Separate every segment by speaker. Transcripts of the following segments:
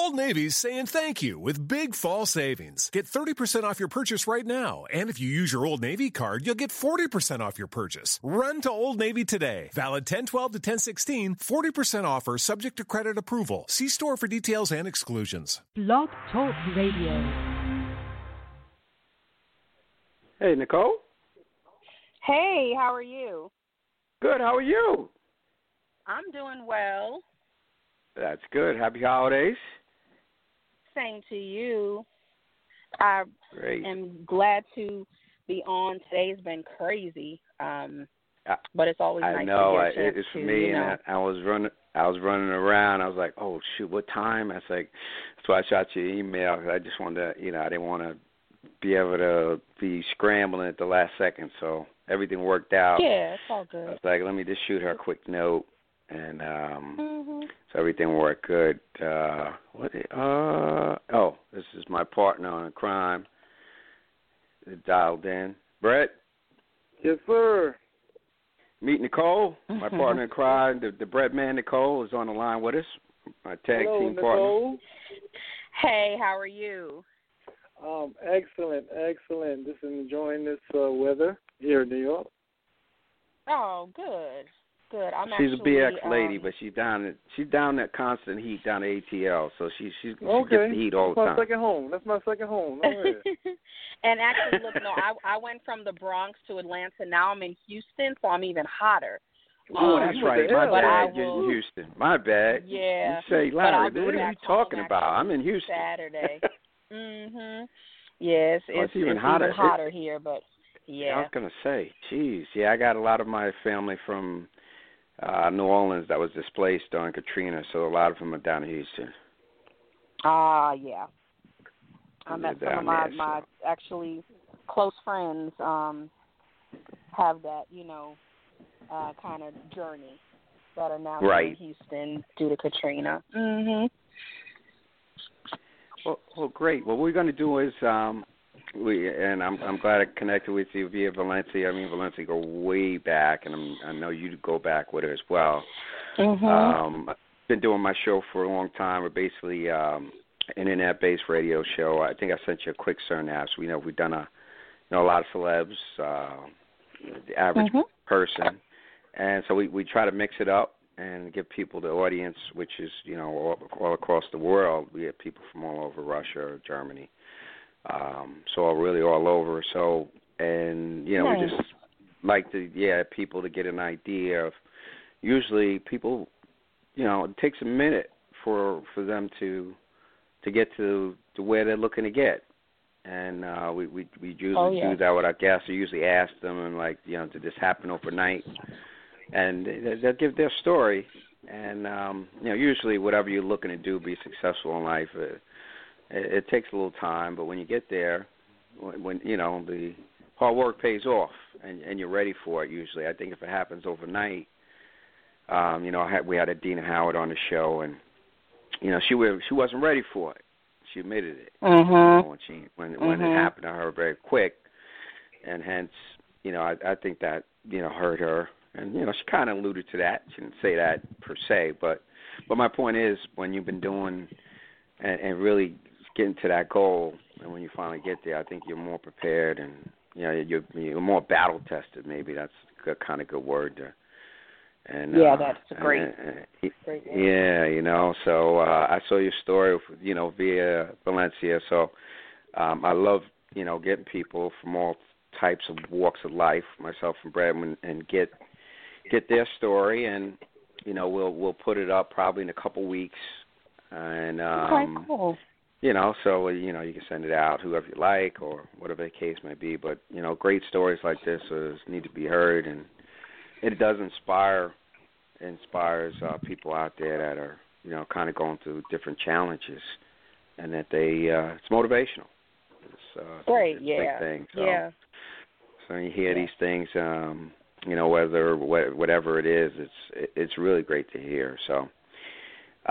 Speaker 1: Old Navy's saying thank you with big fall savings. Get 30% off your purchase right now. And if you use your Old Navy card, you'll get 40% off your purchase. Run to Old Navy today. Valid 1012 to 1016. 40% offer subject to credit approval. See store for details and exclusions.
Speaker 2: Blog Talk Radio.
Speaker 3: Hey, Nicole.
Speaker 4: Hey, how are you?
Speaker 3: Good. How are you?
Speaker 4: I'm doing well.
Speaker 3: That's good. Happy holidays.
Speaker 4: Same to you. I
Speaker 3: Great.
Speaker 4: am glad to be on. Today's been crazy, um, but it's always
Speaker 3: I
Speaker 4: nice
Speaker 3: know.
Speaker 4: to
Speaker 3: I,
Speaker 4: get a chance
Speaker 3: it's for
Speaker 4: to,
Speaker 3: me,
Speaker 4: you know.
Speaker 3: and I, I was running. I was running around. I was like, "Oh shoot, what time?" I was like, "That's why I shot you an email. 'cause I just wanted to, you know, I didn't want to be able to be scrambling at the last second. So everything worked out.
Speaker 4: yeah, it's all
Speaker 3: I
Speaker 4: good.
Speaker 3: was like, let me just shoot her a quick note, and um
Speaker 4: hmm
Speaker 3: so everything worked good. Uh what? Uh oh, this is my partner on crime. Dialed in, Brett.
Speaker 5: Yes, sir.
Speaker 3: Meet Nicole, my partner in crime. The, the Brett man Nicole is on the line with us. My tag
Speaker 5: Hello,
Speaker 3: team partner.
Speaker 5: Nicole.
Speaker 4: Hey, how are you?
Speaker 5: Um, excellent, excellent. Just enjoying this uh, weather here in New York.
Speaker 4: Oh, good, good. I'm
Speaker 3: She's a BX lady,
Speaker 4: um,
Speaker 3: but she's down at she's down at constant heat down at ATL, so she she, she
Speaker 5: Okay,
Speaker 3: gets the heat all the time.
Speaker 5: that's my second home. That's my second home. All right.
Speaker 4: and actually, look, no, I I went from the Bronx to Atlanta. Now I'm in Houston, so I'm even hotter.
Speaker 3: Oh,
Speaker 4: Um,
Speaker 3: that's
Speaker 5: you went
Speaker 3: right. My
Speaker 5: hell.
Speaker 4: But I
Speaker 3: bad. You're in Houston. My bad.
Speaker 4: Yeah,
Speaker 3: You say,
Speaker 4: but
Speaker 3: Larry, what are you talking about? I'm in Houston.
Speaker 4: Saturday. mhm. Yes,
Speaker 3: Oh,
Speaker 4: it's,
Speaker 3: it's even
Speaker 4: it's
Speaker 3: hotter.
Speaker 4: even hotter here, but
Speaker 3: I
Speaker 4: yeah.
Speaker 3: I was gonna say, geez, yeah, I got a lot of my family from uh New Orleans that was displaced during Katrina, so a lot of them are down in Houston.
Speaker 4: Ah, yeah. I met some of my
Speaker 3: there,
Speaker 4: my actually close friends um have that, you know, uh kind of journey that are now
Speaker 3: Right.
Speaker 4: in Houston due to Katrina. Mm-hmm.
Speaker 3: Well, well, great. What we're gonna do is, um we and I'm I'm glad I connected with you via Valencia. I mean, Valencia go way back, and I'm, I know you go back with her as well.
Speaker 4: Mhm.
Speaker 3: Um, I've been doing my show for a long time. We're basically um, internet-based radio show. I think I sent you a quick surnaps. We know we've done a, you know, a lot of celebs, uh, the average
Speaker 4: Mhm.
Speaker 3: person, and so we we try to mix it up and give people the audience, which is you know all, all across the world. We have people from all over Russia, Germany, um, so really all over. So and you know we just like to yeah people to get an idea of usually people you know it takes a minute for for them to to get to to where they're looking to get. And uh we we we usually
Speaker 4: Oh, yeah.
Speaker 3: do that with our guests. We usually ask them and like you know did this happen overnight? And they- they'll give their story. And um you know usually whatever you're looking to do be successful in life uh, it, it takes a little time but when you get there when, when you know the hard work pays off and and you're ready for it usually. I think if it happens overnight um you know I had, we had Adina Howard on the show and you know she was she wasn't ready for it. She admitted it. You know,
Speaker 4: Mhm.
Speaker 3: when she when when it happened to her very quick. And hence you know I I think that you know hurt her. And you know she kind of alluded to that. She didn't say that per se but but my point is when you've been doing and, and really getting to that goal and when you finally get there I think you're more prepared and you know you're you're more battle tested maybe that's a kind of good word to and
Speaker 4: Yeah,
Speaker 3: uh,
Speaker 4: that's great.
Speaker 3: and, uh,
Speaker 4: Great word.
Speaker 3: yeah, you know. So uh, I saw your story, you know, via Valencia. So um, I love, you know, getting people from all types of walks of life, myself and Brad, and, and get get their story, and you know, we'll we'll put it up probably in a couple weeks, and um,
Speaker 4: okay, cool.
Speaker 3: You know, so you know, you can send it out whoever you like or whatever the case may be. But you know, great stories like this is, need to be heard, and it does inspire inspires uh, people out there that are you know kind of going through different challenges, and that they uh, it's motivational. It's, uh,
Speaker 4: Great,
Speaker 3: it's a
Speaker 4: yeah.
Speaker 3: big thing. So,
Speaker 4: Yeah.
Speaker 3: so you hear these things, um, you know, whether whatever it is, it's it's really great to hear. So.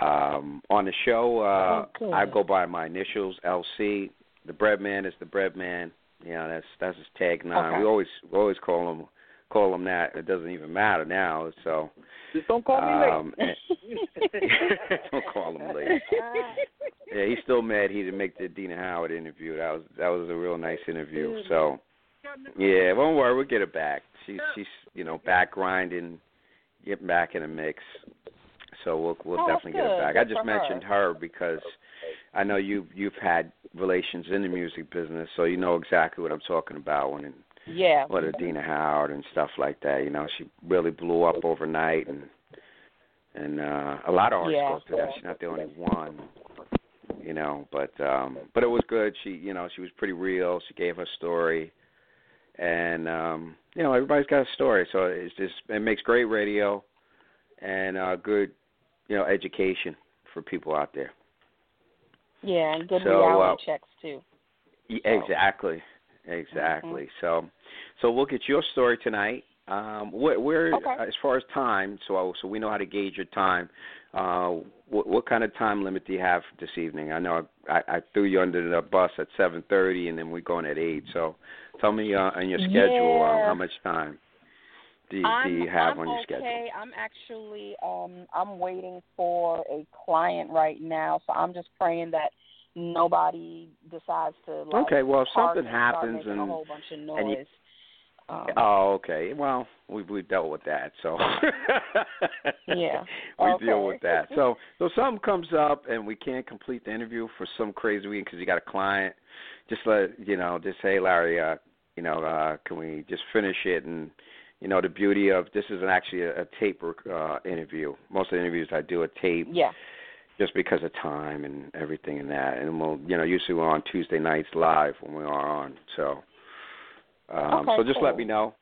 Speaker 3: Um, on the show, uh,
Speaker 4: Oh, good.
Speaker 3: I go by my initials, LC. The bread man is the bread man. You know, that's that's his tag nine.
Speaker 4: Okay.
Speaker 3: We always we always call him call him that. It doesn't even matter now. So
Speaker 5: Just don't call me
Speaker 3: um,
Speaker 5: late.
Speaker 3: don't call him late. Yeah, he's still mad he didn't make the Adina Howard interview. That was that was a real nice interview. So yeah, don't worry, we'll get it back. She's she's you know back grinding, getting back in the mix. So we'll we'll
Speaker 4: Oh,
Speaker 3: definitely get it
Speaker 4: good.
Speaker 3: back. I just mentioned her because I know you you've had relations in the music business, so you know exactly what I'm talking about when
Speaker 4: Yeah.
Speaker 3: what Adina Howard and stuff like that. You know, she really blew up overnight, and and uh, a lot of artists
Speaker 4: Yeah.
Speaker 3: go through that. She's not the only one. You know, but um, but it was good. She you know she was pretty real. She gave her story, and um, you know everybody's got a story, so it's just it makes great radio, and uh, good you know education for people out there.
Speaker 4: Yeah, and good
Speaker 3: So,
Speaker 4: reality
Speaker 3: uh,
Speaker 4: checks too. So-
Speaker 3: Exactly, exactly. So, so we'll get your story tonight. Um, where, where
Speaker 4: Okay.
Speaker 3: as far as time, so so we know how to gauge your time. Uh, what, what kind of time limit do you have this evening? I know I, I threw you under the bus at seven thirty, and then we're going at eight. So, tell me uh, on your schedule uh, how much time do, you- do
Speaker 4: I'm,
Speaker 3: you have
Speaker 4: I'm
Speaker 3: on your
Speaker 4: okay.
Speaker 3: schedule?
Speaker 4: I'm actually um I'm waiting for a client right now, so I'm just praying that nobody decides to like
Speaker 3: Okay, well, if something happens and-
Speaker 4: a whole bunch of noise.
Speaker 3: and you-
Speaker 4: um,
Speaker 3: Oh, okay. Well, we we dealt with that, so
Speaker 4: Yeah.
Speaker 3: we
Speaker 4: Okay.
Speaker 3: deal with that. So, so something comes up and we can't complete the interview for some crazy reason because you got a client. Just let you know. Just say, Larry, uh, you know, uh, can we just finish it? And you know, the beauty of this is actually a, a tape uh, interview. Most of the interviews I do a tape
Speaker 4: yeah.
Speaker 3: just because of time and everything and that. And we'll, you know, usually we're on Tuesday nights live when we are on. So, um,
Speaker 4: Okay,
Speaker 3: so just let me know.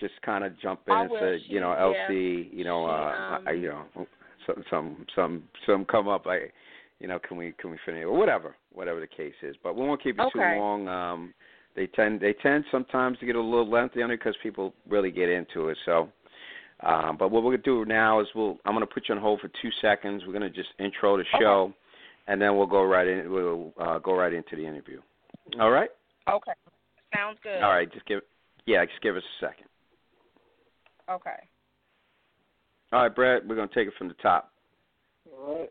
Speaker 3: Just kind of jump in
Speaker 4: I
Speaker 3: and
Speaker 4: will.
Speaker 3: say,
Speaker 4: She-
Speaker 3: you know,
Speaker 4: yeah.
Speaker 3: LC, you know,
Speaker 4: She,
Speaker 3: uh,
Speaker 4: um,
Speaker 3: I, you know, some some some some come up like, you know, can we can we finish or whatever, whatever the case is. But we won't keep it
Speaker 4: Okay.
Speaker 3: too long. Um, they tend they tend sometimes to get a little lengthy on it because people really get into it. So. Um, but what we're gonna do now is we'll I'm gonna put you on hold for two seconds. We're gonna just intro the show, and then we'll go right in. We'll uh, go right into the interview. All right.
Speaker 4: Okay. Sounds good.
Speaker 3: All right. Just give yeah. Just give us a second.
Speaker 4: Okay.
Speaker 3: All right, Brett. We're gonna take it from the top.
Speaker 5: All right.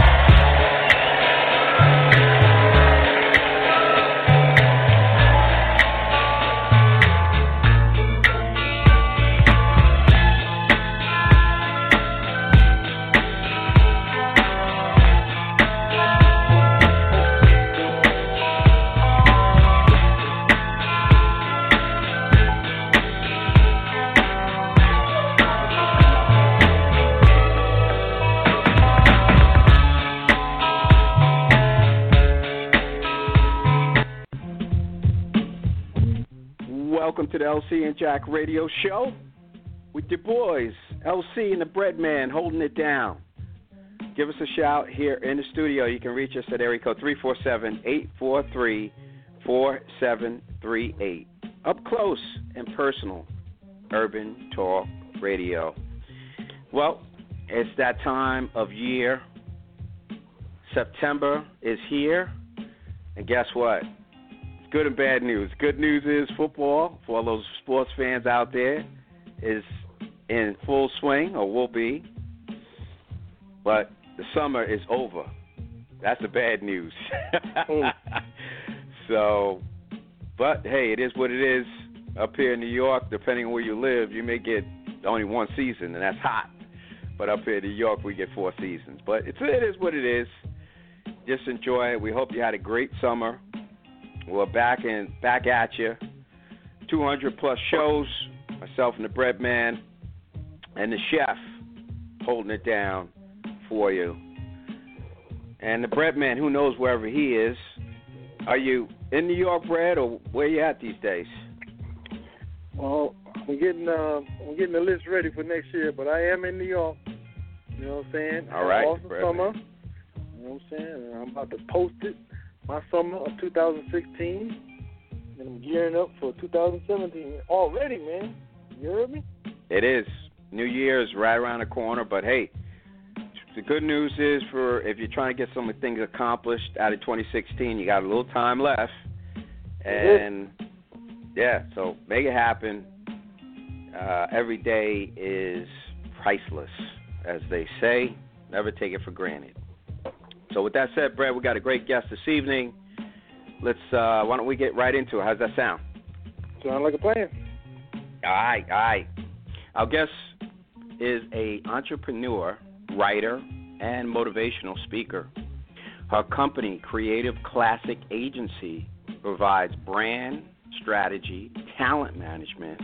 Speaker 3: Welcome to the LC and Jack Radio Show with your boys, LC and the Bread Man, holding it down. Give us a shout here in the studio. You can reach us at area code 347-843-4738. Up close and personal, Urban Talk Radio. Well, it's that time of year. September is here, and guess what? Good and bad news. Good news is football for all those sports fans out there is in full swing or will be. But the summer is over. That's the bad news. Oh. so, but hey, it is what it is. Up here in New York, depending on where you live, you may get only one season, and that's hot. But up here in New York, we get four seasons. But it's, it is what it is. Just enjoy it. We hope you had a great summer. We're back and back at you. 200 plus shows. Myself and the bread man and the chef holding it down for you. And the bread man, who knows wherever he is. Are you in New York, Brad, or where you at these days?
Speaker 5: Well, I'm getting uh, I'm getting the list ready for next year, but I am in New York. You know what I'm saying?
Speaker 3: All right,
Speaker 5: Awesome summer. You know what I'm saying? I'm about to post it my summer of 2016, and I'm gearing up for 2017 already, man. You heard me?
Speaker 3: It is. New Year's right around the corner, but hey, the good news is for if you're trying to get some of the things accomplished out of 2016, you got a little time left, and yeah, so make it happen. Uh, every day is priceless, as they say. Never take it for granted. So with that said, Brad, we got a great guest this evening. Let's uh, why don't we get right into it? How's that sound?
Speaker 5: Sound like a plan.
Speaker 3: All right, all right. Our guest is a entrepreneur, writer, and motivational speaker. Her company, Creative Classic Agency, provides brand strategy, talent management,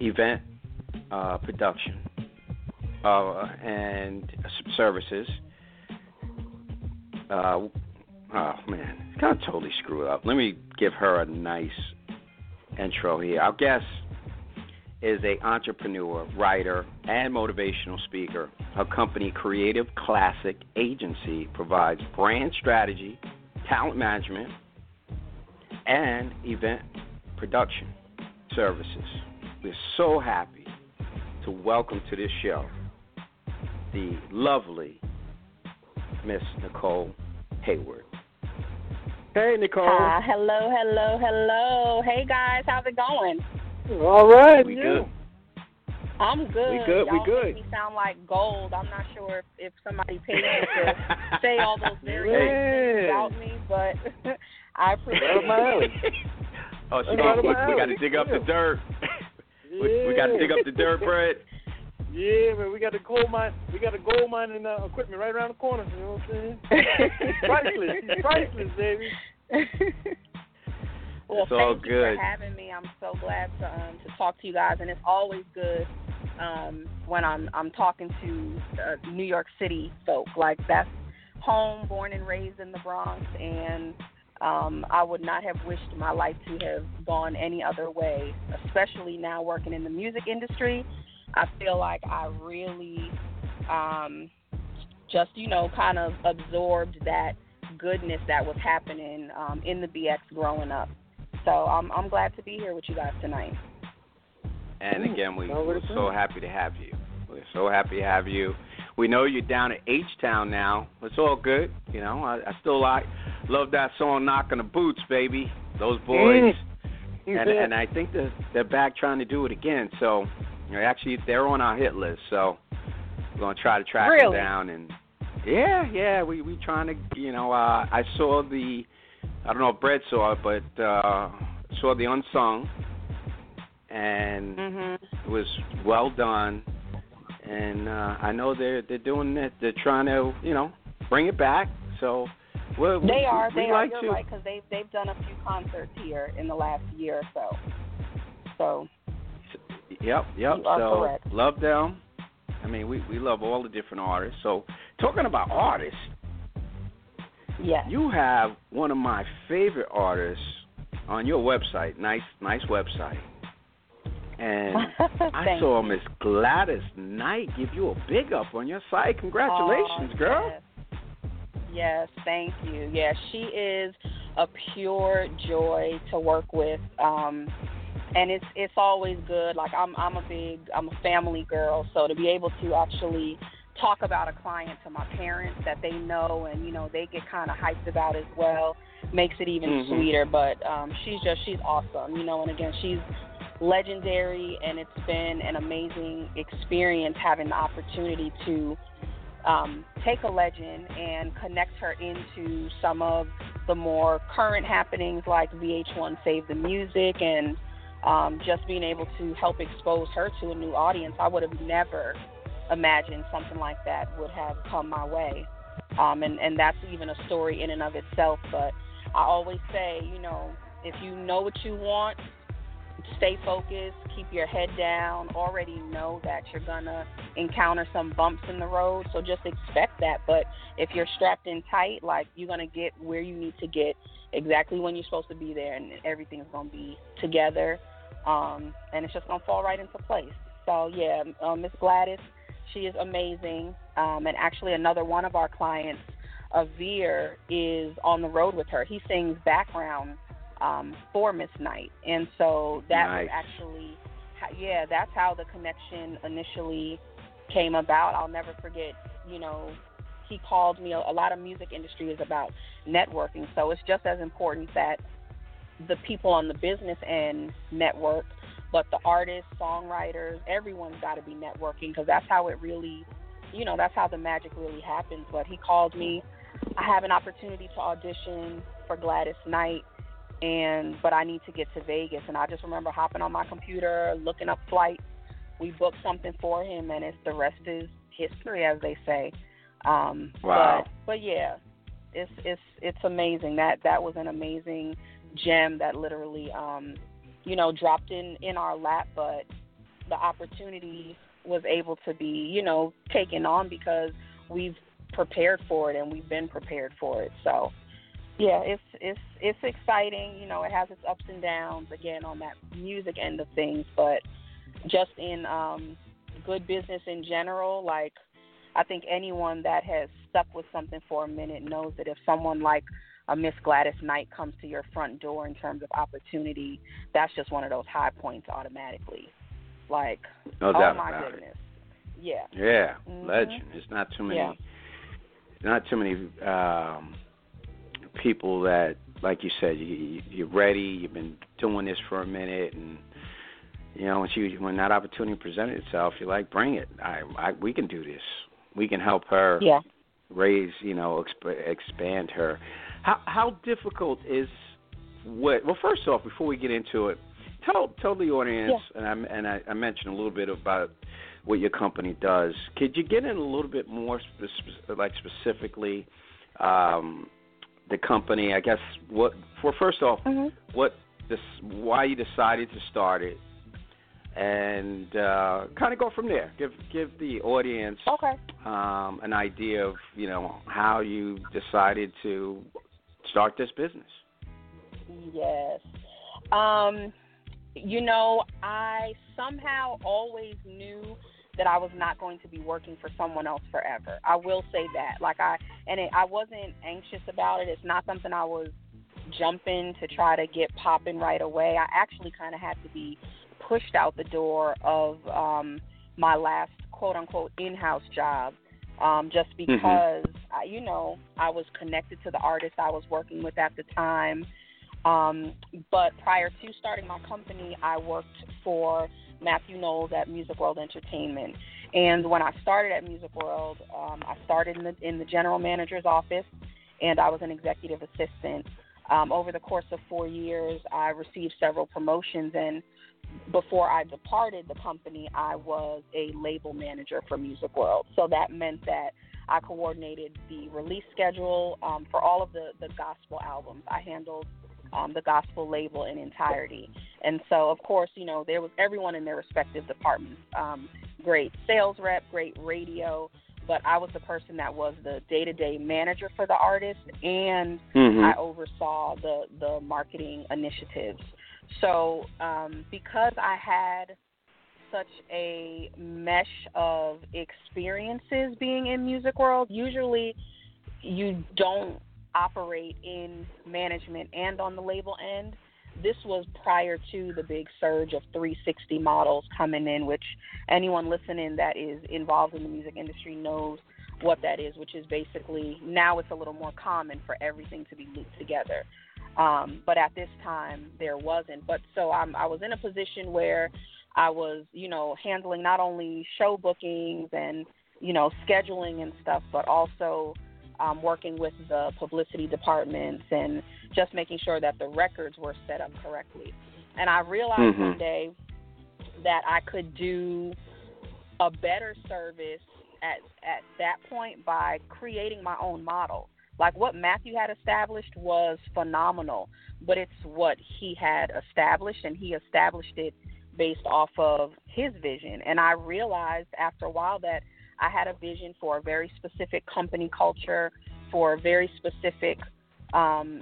Speaker 3: event uh, production, uh, and services. Uh, oh man, it's of totally screwed up. Let me give her a nice intro here. Our guest is a entrepreneur, writer, and motivational speaker. Her company, Creative Classic Agency, provides brand strategy, talent management, and event production services. We're so happy to welcome to this show the lovely Miss Nicole Heyward. Hey, Nicole.
Speaker 4: Hi, hello, hello, hello. Hey guys, how's it going?
Speaker 5: All right.
Speaker 3: We
Speaker 5: yeah.
Speaker 3: good.
Speaker 4: I'm good.
Speaker 3: We good, we
Speaker 4: Y'all
Speaker 3: good.
Speaker 4: Make me sound like gold. I'm not sure if, if somebody paid me to say all those very
Speaker 5: Hey.
Speaker 4: nice things about me, but I appreciate
Speaker 5: my alley.
Speaker 4: it.
Speaker 3: Oh, she gonna, we, we got to dig up the dirt. we, we got to dig up the dirt, Brett.
Speaker 5: Yeah, man, we got the gold mine. We got the gold mining uh, equipment right around the corner. You know what I'm saying? priceless. It's priceless, baby.
Speaker 4: well,
Speaker 3: It's all
Speaker 4: thank you
Speaker 3: good.
Speaker 4: for having me. I'm so glad to um, to talk to you guys, and it's always good um, when I'm I'm talking to uh, New York City folk. Like that's home, born and raised in the Bronx, and um, I would not have wished my life to have gone any other way. Especially now working in the music industry, I feel like I really um, just you know kind of absorbed that goodness that was happening um, in the BX growing up. So I'm I'm glad to be here with you guys tonight.
Speaker 3: And again, we, we're
Speaker 5: like
Speaker 3: so happy to have you. We're so happy to have you. We know you're down at H Town now. It's all good. You know, I, I still like love that song "Knockin' da Boots," baby. Those boys, and and I think they're they're back trying to do it again. So, you know, actually, they're on our hit list. So, we're gonna try to track
Speaker 4: Really?
Speaker 3: them down. And yeah, yeah, we we trying to. You know, uh, I saw the. I don't know if Brett saw it, but uh, saw the unsung, and
Speaker 4: Mhm.
Speaker 3: it was well done, and uh, I know they're they're doing it. They're trying to you know bring it back. So we're,
Speaker 4: They
Speaker 3: we,
Speaker 4: are.
Speaker 3: we
Speaker 4: They are.
Speaker 3: like
Speaker 4: You're
Speaker 3: to.
Speaker 4: right because they've they've done a few concerts here in the last year or so. So
Speaker 3: Yep, yep.
Speaker 4: You are
Speaker 3: so
Speaker 4: correct.
Speaker 3: love them. I mean, we we love all the different artists. So talking about artists,
Speaker 4: yes.
Speaker 3: you have one of my favorite artists on your website. Nice, nice website. And I saw. Miss Gladys Knight give you a big up on your site. Congratulations,
Speaker 4: Oh,
Speaker 3: girl.
Speaker 4: Yes. Yes, thank you. Yeah, she is a pure joy to work with. Um and it's it's always good. Like I'm I'm a big I'm a family girl, so to be able to actually talk about a client to my parents that they know and you know they get kind of hyped about as well makes it even
Speaker 3: Mhm.
Speaker 4: sweeter. But um she's just she's awesome, you know. And again, she's legendary, and it's been an amazing experience having the opportunity to um, take a legend and connect her into some of the more current happenings like VH1 Save the Music and um, just being able to help expose her to a new audience. I would have never imagined something like that would have come my way. Um, and, and that's even a story in and of itself. But I always say, you know, if you know what you want, stay focused, keep your head down, already know that you're going to encounter some bumps in the road. So just expect that. But if you're strapped in tight, like you're going to get where you need to get exactly when you're supposed to be there, and everything's going to be together. Um, and it's just going to fall right into place. So, yeah, uh, Miss Gladys, she is amazing. Um, and actually, another one of our clients, Avir, is on the road with her. He sings background um, for Miss Knight. And so that
Speaker 3: Nice.
Speaker 4: would actually yeah, that's how the connection initially came about. I'll never forget, you know, he called me. A lot of music industry is about networking, so it's just as important that the people on the business end network, but the artists, songwriters, everyone's got to be networking because that's how it really, you know, that's how the magic really happens. But he called me. I have an opportunity to audition for Gladys Knight and but I need to get to Vegas and I just remember hopping on my computer, looking up flights. We booked something for him and it's the rest is history as they say. Um
Speaker 3: wow.
Speaker 4: but but yeah. It's it's it's amazing. That that was an amazing gem that literally um you know dropped in in our lap but the opportunity was able to be, you know, taken on because we've prepared for it and we've been prepared for it. So yeah, it's it's it's exciting. You know, it has its ups and downs again on that music end of things, but just in um good business in general, like I think anyone that has stuck with something for a minute knows that if someone like a Miss Gladys Knight comes to your front door in terms of opportunity, that's just one of those high points automatically. Like,
Speaker 3: no
Speaker 4: oh my goodness,
Speaker 3: it.
Speaker 4: yeah,
Speaker 3: Yeah,
Speaker 4: Mhm.
Speaker 3: legend. It's not too many.
Speaker 4: Yeah.
Speaker 3: Not too many um, people that, like you said, you, you- you're ready. You've been doing this for a minute, and you know, when you when that opportunity presented itself, you're like, bring it. I, I we can do this. We can help her
Speaker 4: yeah.
Speaker 3: raise, you know, exp- expand her. How how difficult is what? Well, first off, before we get into it, tell tell the audience, and I and I, I mentioned a little bit about what your company does. Could you get in a little bit more, spe- like specifically, um, the company? I guess what for first off,
Speaker 4: Mhm.
Speaker 3: what this why you decided to start it, and uh, kind of go from there. Give give the audience
Speaker 4: Okay.
Speaker 3: um, an idea of you know how you decided to start this business.
Speaker 4: Yes. Um, you know, I somehow always knew that I was not going to be working for someone else forever. I will say that. Like I and it, I wasn't anxious about it. It's not something I was jumping to try to get popping right away. I actually kind of had to be pushed out the door of um my last quote unquote in-house job um just because I, you know I was connected to the artist I was working with at the time. Um but prior to starting my company I worked for Mathew Knowles at Music World Entertainment. And when I started at Music World um I started in the in the general manager's office and I was an executive assistant. Um, over the course of four years, I received several promotions, and before I departed the company, I was a label manager for Music World. So that meant that I coordinated the release schedule um, for all of the, the gospel albums. I handled um, the gospel label in entirety. And so, of course, you know, there was everyone in their respective departments. Um, great sales rep, great radio, but I was the person that was the day-to-day manager for the artist, and
Speaker 3: Mm-hmm.
Speaker 4: I oversaw the the marketing initiatives. So um, because I had such a mesh of experiences being in music world, usually you don't operate in management and on the label end. This was prior to the big surge of 360 models coming in, which anyone listening that is involved in the music industry knows what that is, which is basically now it's a little more common for everything to be looped together. Um, but at this time, there wasn't. But so I'm, I was in a position where I was, you know, handling not only show bookings and, you know, scheduling and stuff, but also um, working with the publicity departments and just making sure that the records were set up correctly. And I realized
Speaker 3: Mhm.
Speaker 4: one day that I could do a better service at at that point by creating my own model. Like what Mathew had established was phenomenal, but it's what he had established and he established it based off of his vision. And I realized after a while that I had a vision for a very specific company culture, for a very specific um,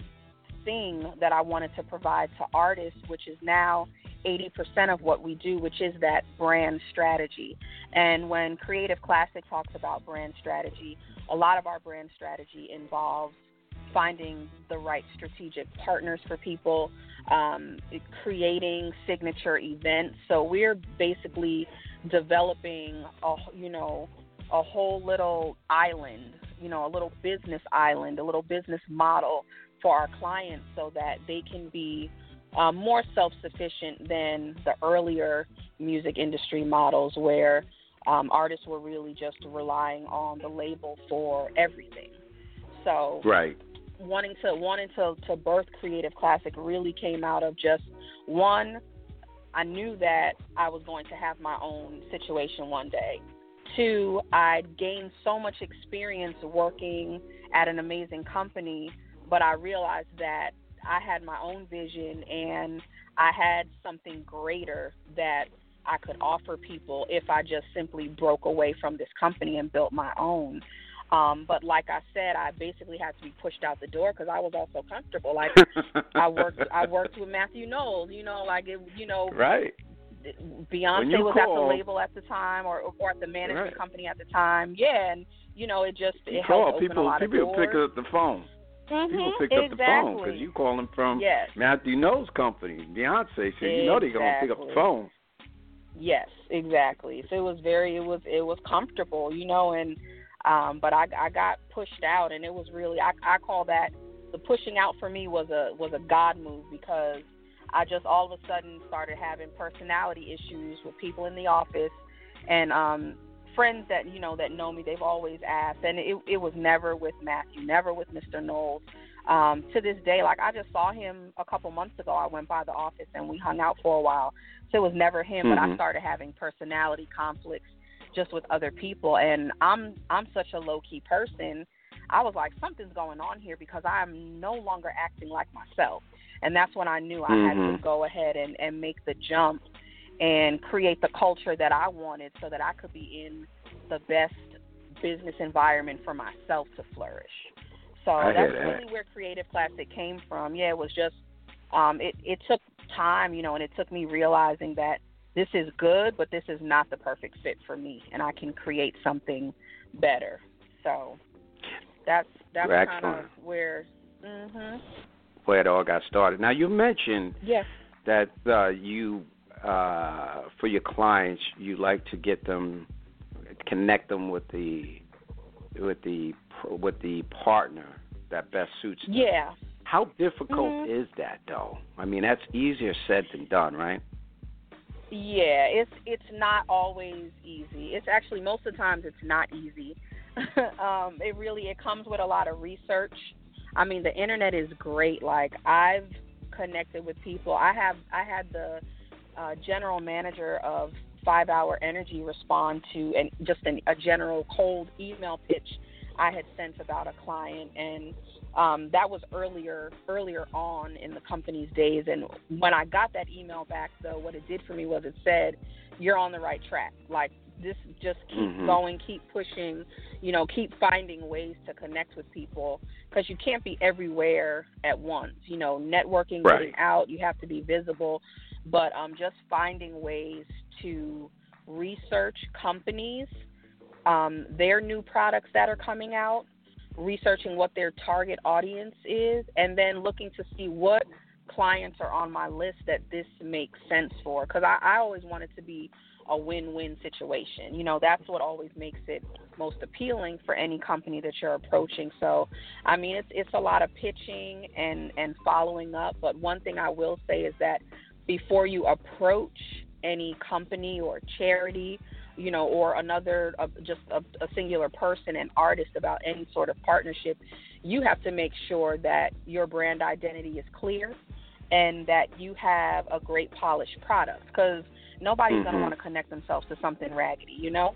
Speaker 4: thing that I wanted to provide to artists, which is now 80% of what we do, which is that brand strategy. And when Creative Classic talks about brand strategy, a lot of our brand strategy involves finding the right strategic partners for people, um, creating signature events. So we're basically developing a you know a whole little island, you know, a little business island, a little business model for our clients, so that they can be um, more self-sufficient than the earlier music industry models where um, artists were really just relying on the label for everything. So
Speaker 3: right
Speaker 4: wanting to wanting to to birth creative classic really came out of just one I knew that I was going to have my own situation one day. Two, I'd gained so much experience working at an amazing company, but I realized that I had my own vision and I had something greater that I could offer people if I just simply broke away from this company and built my own. Um, but like I said, I basically had to be pushed out the door because I was also comfortable. Like I worked, I worked with Mathew Knowles. You know, like it, you know,
Speaker 3: right.
Speaker 4: Beyonce was
Speaker 3: call,
Speaker 4: at the label at the time, or or at the management
Speaker 3: right.
Speaker 4: company at the time. Yeah, and you know, it just
Speaker 3: you
Speaker 4: it
Speaker 3: call,
Speaker 4: helped
Speaker 3: people,
Speaker 4: open a lot
Speaker 3: people
Speaker 4: of doors.
Speaker 3: pick up the phone.
Speaker 4: Mm-hmm,
Speaker 3: People picked
Speaker 4: exactly.
Speaker 3: up the phone because you calling from
Speaker 4: yes.
Speaker 3: Mathew Knowles company, Beyonce. So
Speaker 4: exactly.
Speaker 3: you know they're gonna pick up the phone.
Speaker 4: Yes, exactly. So it was very, it was, it was comfortable, you know, and um, but I, I got pushed out, and it was really, I, I call that the pushing out for me was a was a God move because I just all of a sudden started having personality issues with people in the office, and um, friends that you know that know me, they've always asked, and it it was never with Mathew, never with Mr. Knowles. Um, to this day, like I just saw him a couple months ago. I went by the office and we hung out for a while. So it was never him,
Speaker 3: mm-hmm.
Speaker 4: but I started having personality conflicts just with other people, and I'm I'm such a low key person. I was like, something's going on here because I'm no longer acting like myself, and that's when I knew I
Speaker 3: mm-hmm.
Speaker 4: had to go ahead and and make the jump and create the culture that I wanted, so that I could be in the best business environment for myself to flourish. So
Speaker 3: I
Speaker 4: that's
Speaker 3: that.
Speaker 4: really where Creative Classic came from. Yeah, it was just um it it took time, you know, and it took me realizing that this is good, but this is not the perfect fit for me and I can create something better. So that's that's kind of where mhm
Speaker 3: where it all got started. Now you mentioned
Speaker 4: yes.
Speaker 3: that uh you uh for your clients you like to get them connect them with the with the with the partner that best suits them.
Speaker 4: Yeah.
Speaker 3: How difficult
Speaker 4: mm-hmm.
Speaker 3: is that though? I mean, that's easier said than done, right?
Speaker 4: Yeah, it's it's not always easy. It's actually most of the times it's not easy. um, it really it comes with a lot of research. I mean, the internet is great. Like I've connected with people. I have I had the uh, general manager of Five Hour Energy respond to and just an, a general cold email pitch I had sent about a client, and um, that was earlier earlier on in the company's days. And when I got that email back, though, what it did for me was it said, "You're on the right track. Like this, just keep
Speaker 3: mm-hmm.
Speaker 4: going, keep pushing. You know, keep finding ways to connect with people because you can't be everywhere at once. You know, networking,
Speaker 3: right.
Speaker 4: getting out, you have to be visible, but um, just finding ways to research companies." Um, their new products that are coming out, researching what their target audience is, and then looking to see what clients are on my list that this makes sense for. Because I, I always want it to be a win-win situation. You know, that's what always makes it most appealing for any company that you're approaching. So, I mean, it's it's a lot of pitching and and following up. But one thing I will say is that before you approach any company or charity you know, or another, uh, just a, a singular person, an artist about any sort of partnership, you have to make sure that your brand identity is clear and that you have a great polished product because nobody's
Speaker 3: mm-hmm.
Speaker 4: going to want to connect themselves to something raggedy, you know?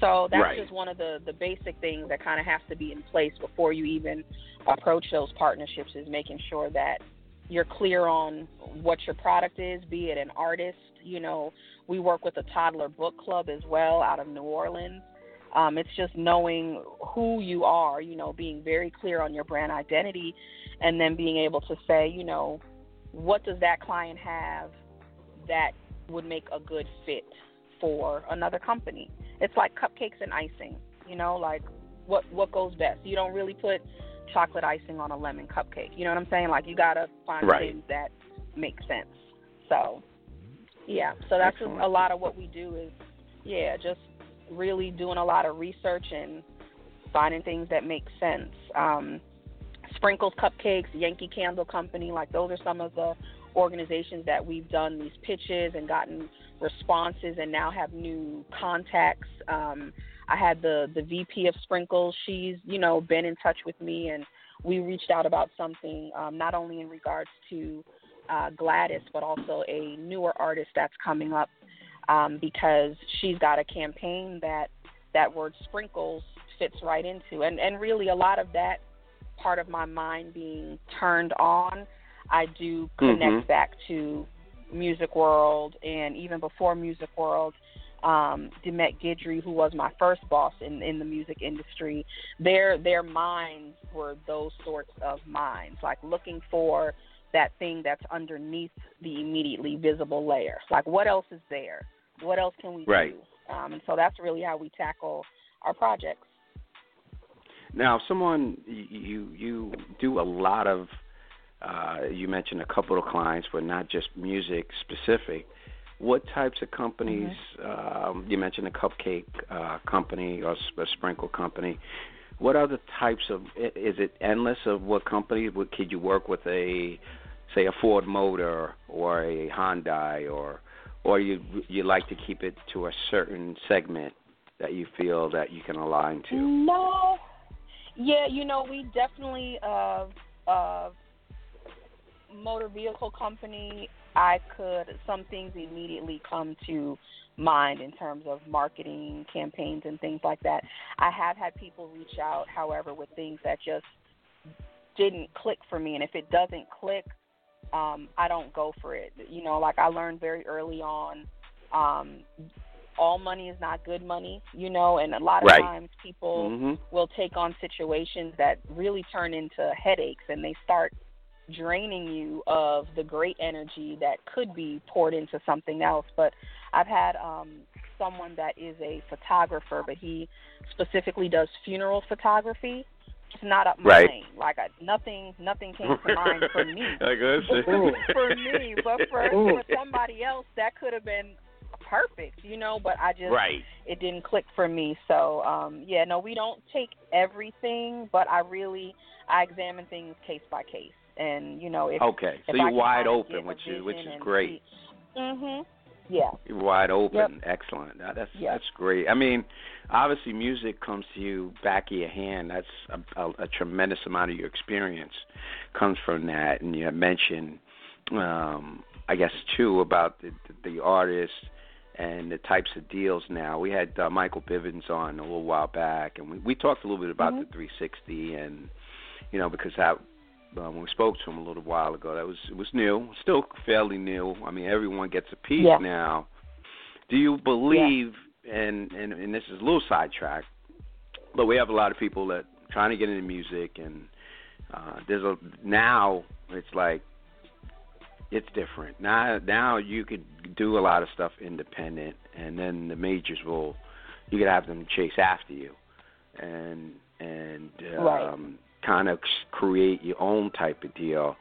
Speaker 4: So that's
Speaker 3: right.
Speaker 4: just one of the, the basic things that kind of has to be in place before you even approach those partnerships is making sure that you're clear on what your product is, be it an artist, you know, we work with a toddler book club as well out of New Orleans. Um, it's just knowing who you are, you know, being very clear on your brand identity, and then being able to say, you know, what does that client have that would make a good fit for another company? It's like cupcakes and icing, you know, like what what goes best. You don't really put chocolate icing on a lemon cupcake. You know what I'm saying? Like you gotta find
Speaker 3: right.
Speaker 4: things that make sense. So yeah, so that's
Speaker 3: Excellent.
Speaker 4: a lot of what we do is yeah, just really doing a lot of research and finding things that make sense. Um, Sprinkles Cupcakes, Yankee Candle Company, like those are some of the organizations that we've done these pitches and gotten responses and now have new contacts. Um, I had the the VP of Sprinkles. She's you know been in touch with me and we reached out about something um, not only in regards to uh, Gladys but also a newer artist that's coming up um, because she's got a campaign that that word sprinkles fits right into and and really a lot of that part of my mind being turned on I do connect
Speaker 3: Mhm.
Speaker 4: back to Music World and even before Music World, um, Demmette Guidry, who was my first boss in, in the music industry, their their minds were those sorts of minds, like looking for that thing that's underneath the immediately visible layer. Like what else is there? What else can we
Speaker 3: Right.
Speaker 4: do? Um, and so that's really how we tackle our projects.
Speaker 3: Now, someone you you do a lot of. Uh, you mentioned a couple of clients, but not just music specific. What types of companies? Um, you mentioned a cupcake uh, company or a sprinkle company. What other types of? Is it endless of what companies? Could you work with a, say, a Ford Motor or a Hyundai, or or you you like to keep it to a certain segment that you feel that you can align to?
Speaker 4: No. Yeah, you know, we definitely uh uh motor vehicle company I could some things immediately come to mind in terms of marketing campaigns and things like that. I have had people reach out, however, with things that just didn't click for me and if it doesn't click, um, I don't go for it. You know, like I learned very early on, um, all money is not good money, you know, and a lot of
Speaker 3: Right.
Speaker 4: times people
Speaker 3: hmm
Speaker 4: will take on situations that really turn into headaches and they start draining you of the great energy that could be poured into something else. But I've had um someone that is a photographer, but he specifically does funeral photography. It's not up my
Speaker 3: Right.
Speaker 4: lane. Like I, nothing, nothing came to mind for me.
Speaker 3: Like this.
Speaker 4: for me, but for, for somebody else, that could have been perfect, you know. But I just
Speaker 3: right.
Speaker 4: it didn't click for me. So um yeah, no, we don't take everything, but I really I examine things case by case. And you know, if
Speaker 3: Okay, so
Speaker 4: if
Speaker 3: you're wide open, which is which is great.
Speaker 4: Mhm. Yeah.
Speaker 3: You're wide open.
Speaker 4: Yep.
Speaker 3: Excellent. That- That's
Speaker 4: Yep.
Speaker 3: that's great. I mean, obviously, music comes to you back of your hand. That's a, a, a tremendous amount of your experience comes from that. And you mentioned, um, I guess, too, about the, the, the artists and the types of deals. Now we had uh, Michael Bivins on a little while back, and we, we talked a little bit about
Speaker 4: Mhm.
Speaker 3: the 360 and you know because that uh, when we spoke to him a little while ago. That was it was new, still fairly new. I mean, everyone gets a piece
Speaker 4: Yeah.
Speaker 3: now. Do you believe? And, and and this is a little sidetrack, but we have a lot of people that trying to get into music, and uh, there's a now it's like it's different now. Now you could do a lot of stuff independent, and then the majors will you could have them chase after you, and and um,
Speaker 4: Right.
Speaker 3: Kind of create your own type of deal.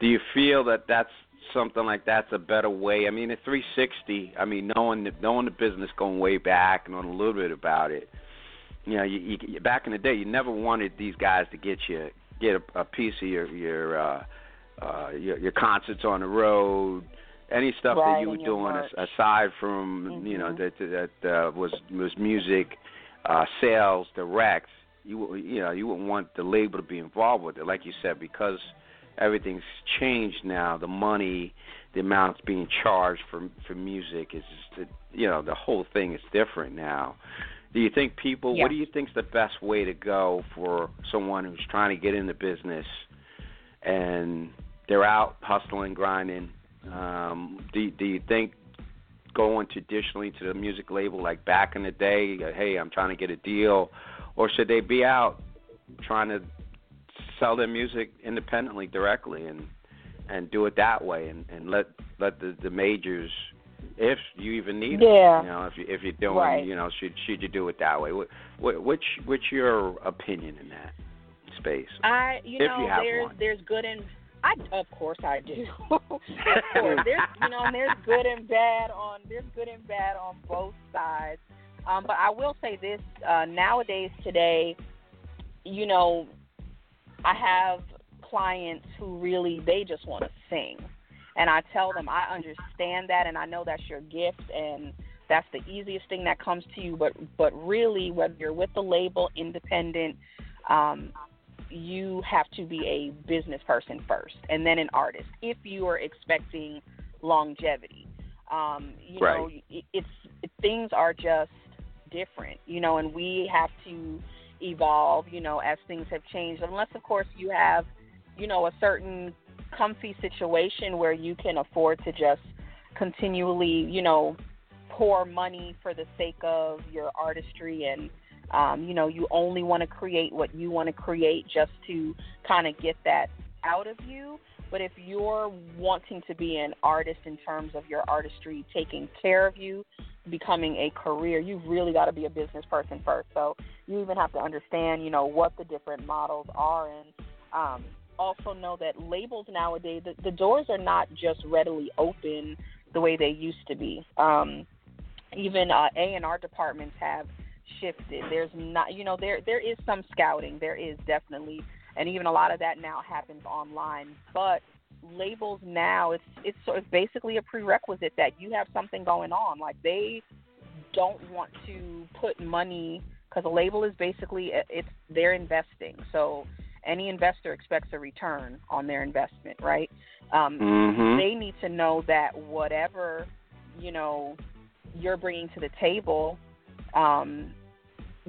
Speaker 3: Do you feel that that's something like that's a better way? I mean, at 360, I mean, knowing the, knowing the business going way back, and knowing a little bit about it. You know, you, you back in the day, you never wanted these guys to get you get a, a piece of your your uh, uh, your, your concerts on the road, any stuff that you were doing as, aside from you know
Speaker 4: Mhm.
Speaker 3: that that uh, was was music uh, sales direct. You you know you wouldn't want the label to be involved with it, like you said, because everything's changed now. The money, the amounts being charged for for music is just, you know the whole thing is different now. Do you think people?
Speaker 4: Yeah.
Speaker 3: What do you think's the best way to go for someone who's trying to get into business and they're out hustling, grinding? Um, do do you think going traditionally to the music label like back in the day? Hey, I'm trying to get a deal, or should they be out trying to sell their music independently, directly, and and do it that way, and and let let the the majors, if you even need it,
Speaker 4: Yeah.
Speaker 3: you know, if you if you're doing,
Speaker 4: Right.
Speaker 3: you know, should should you do it that way? What, what which what's your opinion in that space?
Speaker 4: I, you
Speaker 3: if
Speaker 4: know,
Speaker 3: you have
Speaker 4: there's
Speaker 3: one.
Speaker 4: there's good and I of course I do. of course, there's you know, and there's good and bad on there's good and bad on both sides. Um, but I will say this: uh, nowadays, today, you know, I have clients who really they just want to sing, and I tell them I understand that, and I know that's your gift, and that's the easiest thing that comes to you. But but really, whether you're with the label, independent, um, you have to be a business person first, and then an artist. If you are expecting longevity, um, you
Speaker 3: Right.
Speaker 4: know, it, it's things are just different, you know, and we have to evolve, you know, as things have changed. Unless, of course, you have, you know, a certain comfy situation where you can afford to just continually, you know, pour money for the sake of your artistry and um, you know, you only want to create what you want to create just to kind of get that out of you. But if you're wanting to be an artist in terms of your artistry taking care of you, becoming a career, you've really got to be a business person first. So you even have to understand, you know, what the different models are and um, also know that labels nowadays, the, the doors are not just readily open the way they used to be. Um, even uh, A&R departments have shifted. There's not, you know, there there is some scouting. There is definitely, and even a lot of that now happens online. But labels now, it's it's sort of basically a prerequisite that you have something going on. Like they don't want to put money because a label is basically it's they're investing. So any investor expects a return on their investment, right? Um,
Speaker 3: Mhm.
Speaker 4: They need to know that whatever you know you're bringing to the table um,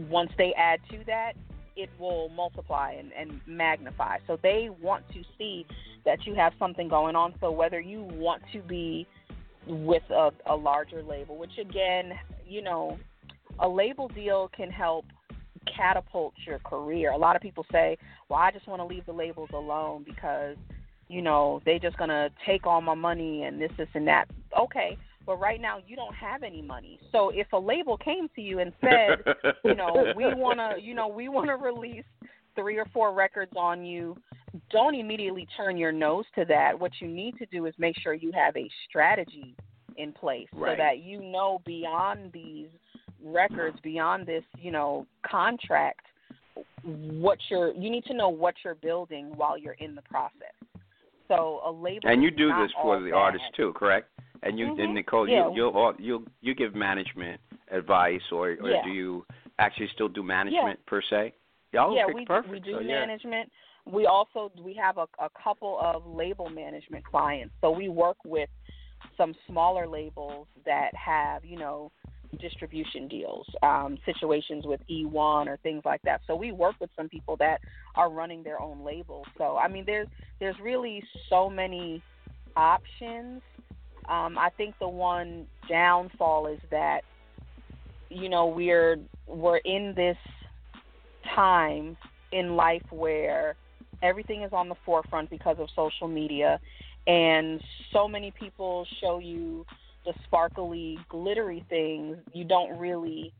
Speaker 4: once they add to that, it will multiply and, and magnify. So they want to see that you have something going on. So whether you want to be with a, a larger label, which again, you know, a label deal can help catapult your career. A lot of people say, "Well, I just want to leave the labels alone because, you know, they're just gonna take all my money and this, this, and that." Okay, but right now you don't have any money. So if a label came to you and said, you know, we want to, you know, we want to release three or four records on you, don't immediately turn your nose to that. What you need to do is make sure you have a strategy in place
Speaker 3: Right.
Speaker 4: so that you know beyond these records, beyond this, you know, contract, what you're you need to know what you're building while you're in the process. So a label
Speaker 3: and you do this for the artist too, correct? And you
Speaker 4: Mhm.
Speaker 3: and Nicole,
Speaker 4: Yeah.
Speaker 3: you you'll you you give management advice, or or
Speaker 4: Yeah.
Speaker 3: do you actually still do management per se? Yeah, oh,
Speaker 4: yeah,
Speaker 3: okay,
Speaker 4: we
Speaker 3: perfect.
Speaker 4: we do
Speaker 3: So, yeah.
Speaker 4: management. We also we have a, a couple of label management clients. So we work with some smaller labels that have you know distribution deals, um, situations with E1 or things like that. So we work with some people that are running their own labels. So I mean, there's there's really so many options. Um, I think the one downfall is that you know we're we're in this time in life where everything is on the forefront because of social media. And so many people show you the sparkly glittery things. You don't really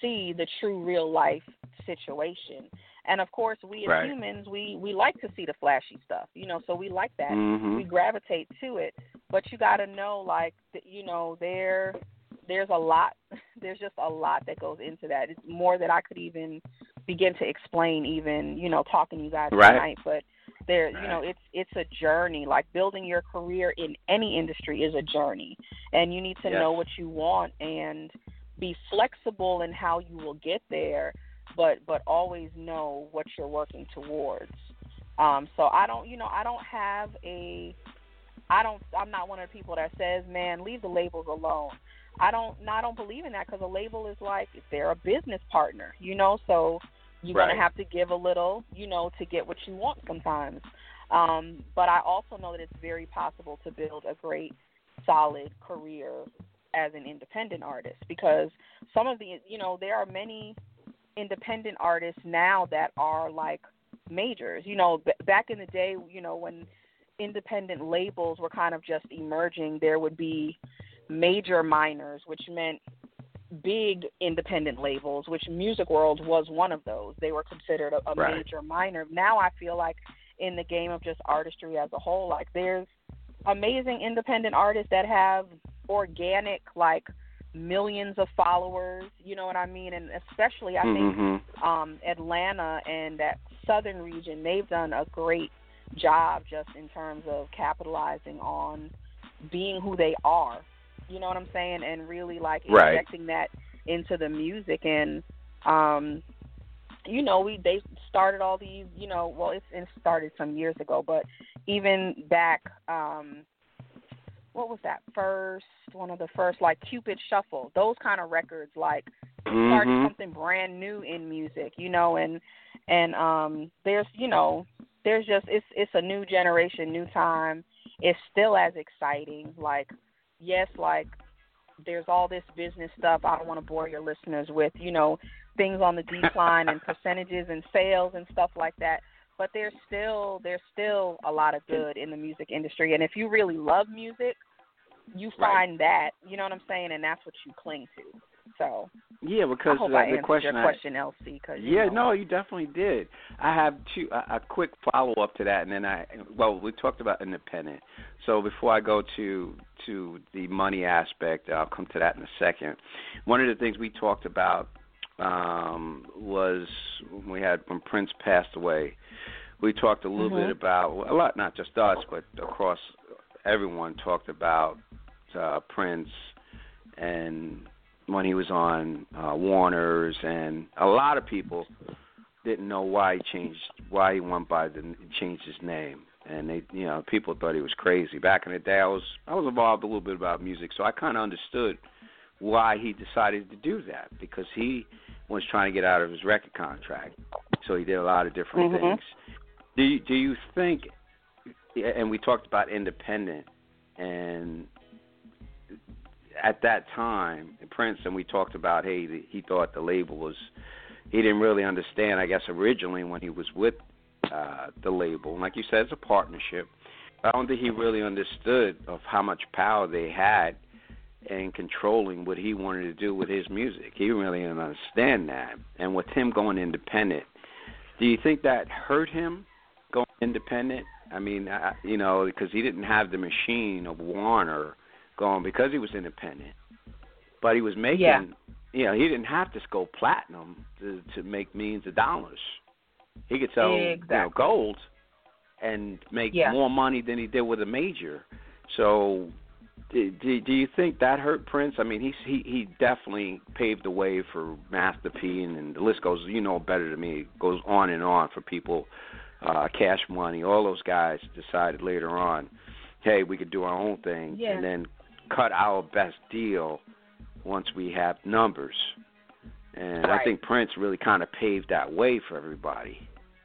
Speaker 4: see the true real life situation and of course we as
Speaker 3: Right.
Speaker 4: humans we we like to see the flashy stuff you know so we like that
Speaker 3: Mhm.
Speaker 4: we gravitate to it but you got to know like you know there there's a lot there's just a lot that goes into that it's more that i could even begin to explain even you know talking to you guys
Speaker 3: Right.
Speaker 4: tonight but there you know it's it's a journey like building your career in any industry is a journey and you need to
Speaker 3: Yes.
Speaker 4: know what you want and be flexible in how you will get there but but always know what you're working towards um so i don't you know i don't have a I don't. I'm not one of the people that says, "Man, leave the labels alone." I don't. no, I don't believe in that because a label is like if they're a business partner, you know. So you're
Speaker 3: Right.
Speaker 4: gonna have to give a little, you know, to get what you want sometimes. Um, but I also know that it's very possible to build a great, solid career as an independent artist because some of the, you know, there are many independent artists now that are like majors. You know, b- back in the day, you know, when independent labels were kind of just emerging, there would be major minors, which meant big independent labels, which Music World was one of those. They were considered a, a
Speaker 3: Right.
Speaker 4: major minor. Now I feel like in the game of just artistry as a whole, like there's amazing independent artists that have organic like millions of followers, you know what I mean? And especially I think
Speaker 3: Mhm.
Speaker 4: um Atlanta and that southern region, they've done a great job just in terms of capitalizing on being who they are. You know what I'm saying? And really like
Speaker 3: Right.
Speaker 4: injecting that into the music and um you know, we they started all these, you know, well it's it started some years ago, but even back um what was that first one of the first like Cupid Shuffle, those kind of records like started
Speaker 3: Mhm.
Speaker 4: something brand new in music, you know, and and um there's you know, there's just it's it's a new generation, new time. It's still as exciting. Like yes, like there's all this business stuff I don't want to bore your listeners with, you know, things on the decline and percentages and sales and stuff like that. But there's still there's still a lot of good in the music industry and if you really love music, you
Speaker 3: Right.
Speaker 4: find that, you know what I'm saying, and that's what you cling to. So
Speaker 3: Yeah, because
Speaker 4: I hope
Speaker 3: uh,
Speaker 4: I
Speaker 3: the question
Speaker 4: your
Speaker 3: I,
Speaker 4: question. Cause, you
Speaker 3: Yeah,
Speaker 4: know,
Speaker 3: no, you definitely did. I have two a, a quick follow up to that, and then I well, we talked about independent. So before I go to to the money aspect, I'll come to that in a second. One of the things we talked about um, was when we had when Prince passed away. We talked a little
Speaker 4: Mhm.
Speaker 3: bit about a lot, not just us, but across everyone talked about uh, Prince and when he was on uh, Warner's, and a lot of people didn't know why he changed, why he went by the changed his name, and they, you know, people thought he was crazy. Back in the day, I was I was involved a little bit about music, so I kind of understood why he decided to do that because he was trying to get out of his record contract, so he did a lot of different
Speaker 4: Mhm.
Speaker 3: things. Do you, do you think? And we talked about independent, and at that time, Prince, and we talked about, hey, the, he thought the label was, he didn't really understand, I guess, originally when he was with uh, the label. And like you said, it's a partnership. I don't think he really understood of how much power they had in controlling what he wanted to do with his music. He really didn't understand that. And with him going independent, do you think that hurt him going independent? I mean, I, you know, because he didn't have the machine of Warner going because he was independent. But he was making,
Speaker 4: Yeah.
Speaker 3: you know, he didn't have to go platinum to to make millions of dollars. He could sell, you know, gold and make
Speaker 4: Yeah.
Speaker 3: more money than he did with a major. So, do, do, do you think that hurt Prince? I mean, he's, he he definitely paved the way for Master P, and, and the list goes. You know better than me. It goes on and on for people. Uh, Cash Money, all those guys decided later on, hey, we could do our own thing,
Speaker 4: Yeah.
Speaker 3: and then cut our best deal once we have numbers. And I think Prince really kind of paved that way for everybody.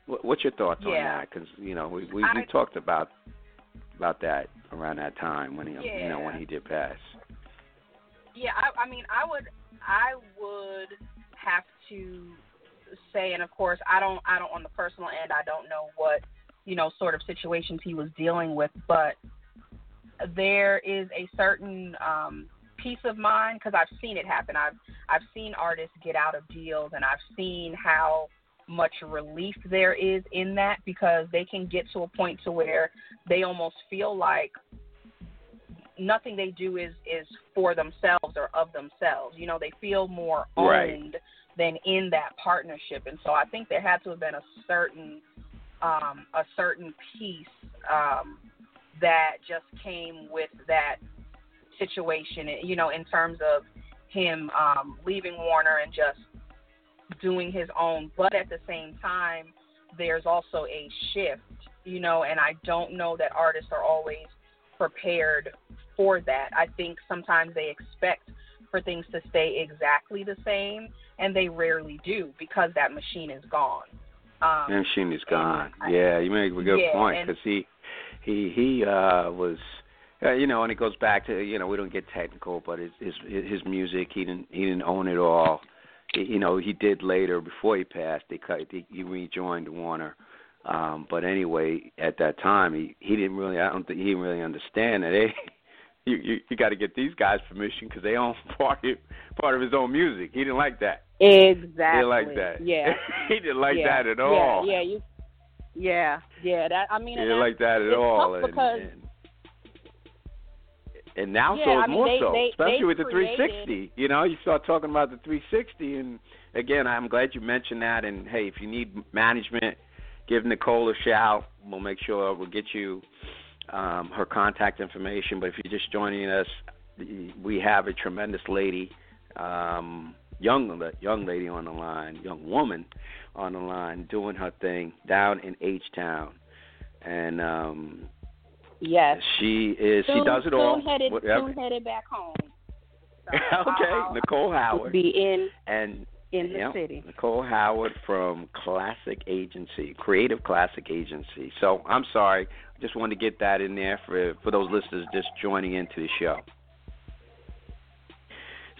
Speaker 3: What, what's your thoughts on
Speaker 4: Yeah.
Speaker 3: that? Because you know we we,
Speaker 4: I-
Speaker 3: we talked about about that around that time when he you know when he did pass.
Speaker 4: Yeah, I, I mean, I would, I would have to say, and of course, I don't, I don't on the personal end, I don't know what, you know, sort of situations he was dealing with, but there is a certain um, peace of mind because I've seen it happen. I've, I've seen artists get out of deals, and I've seen how much relief there is in that because they can get to a point to where they almost feel like nothing they do is is for themselves or of themselves. You know, they feel more
Speaker 3: Right.
Speaker 4: owned than in that partnership. And so I think there had to have been a certain um a certain piece um that just came with that situation, you know, in terms of him um leaving Warner and just doing his own, but at the same time there's also a shift, you know, and I don't know that artists are always prepared for that. I think sometimes they expect for things to stay exactly the same, and they rarely do because that machine is gone. Um,
Speaker 3: Sheen is gone.
Speaker 4: I-
Speaker 3: yeah, you make a good
Speaker 4: Yeah,
Speaker 3: point because he he he uh was. Uh, you know, and it goes back to you know we don't get technical, but his his his music he didn't he didn't own it all. He, you know he did later before he passed. He cut he, he rejoined Warner, um, but anyway at that time he he didn't really I don't think he didn't really understand that hey you you, you got to get these guys permission because they own part of part of his own music. He didn't like that.
Speaker 4: Exactly.
Speaker 3: He didn't like that.
Speaker 4: Yeah.
Speaker 3: he didn't like
Speaker 4: yeah.
Speaker 3: that at all.
Speaker 4: Yeah, yeah, you. Yeah, yeah. That I mean,
Speaker 3: He
Speaker 4: and
Speaker 3: didn't like that at all. And,
Speaker 4: because
Speaker 3: and, and now
Speaker 4: Yeah,
Speaker 3: so
Speaker 4: I mean,
Speaker 3: more
Speaker 4: they-
Speaker 3: so,
Speaker 4: they-
Speaker 3: especially
Speaker 4: they
Speaker 3: with the
Speaker 4: created-
Speaker 3: 360. You know, you start talking about the 360, and again, I'm glad you mentioned that. And hey, if you need management, give Nicole a shout. We'll make sure we'll get you um, her contact information. But if you're just joining us, we have a tremendous lady, um, young young lady on the line, young woman on the line, doing her thing down in H Town, and um,
Speaker 4: yes.
Speaker 3: she is she does it
Speaker 4: soon
Speaker 3: all.
Speaker 4: Headed, soon headed back home. So
Speaker 3: okay,
Speaker 4: I'll- I'll-
Speaker 3: Nicole Heyward
Speaker 4: be in
Speaker 3: and
Speaker 4: in the
Speaker 3: Yep.
Speaker 4: city.
Speaker 3: Nicole Heyward from Classic Agency, Creative Classic Agency. So I'm sorry, I just wanted to get that in there for for those listeners just joining into the show.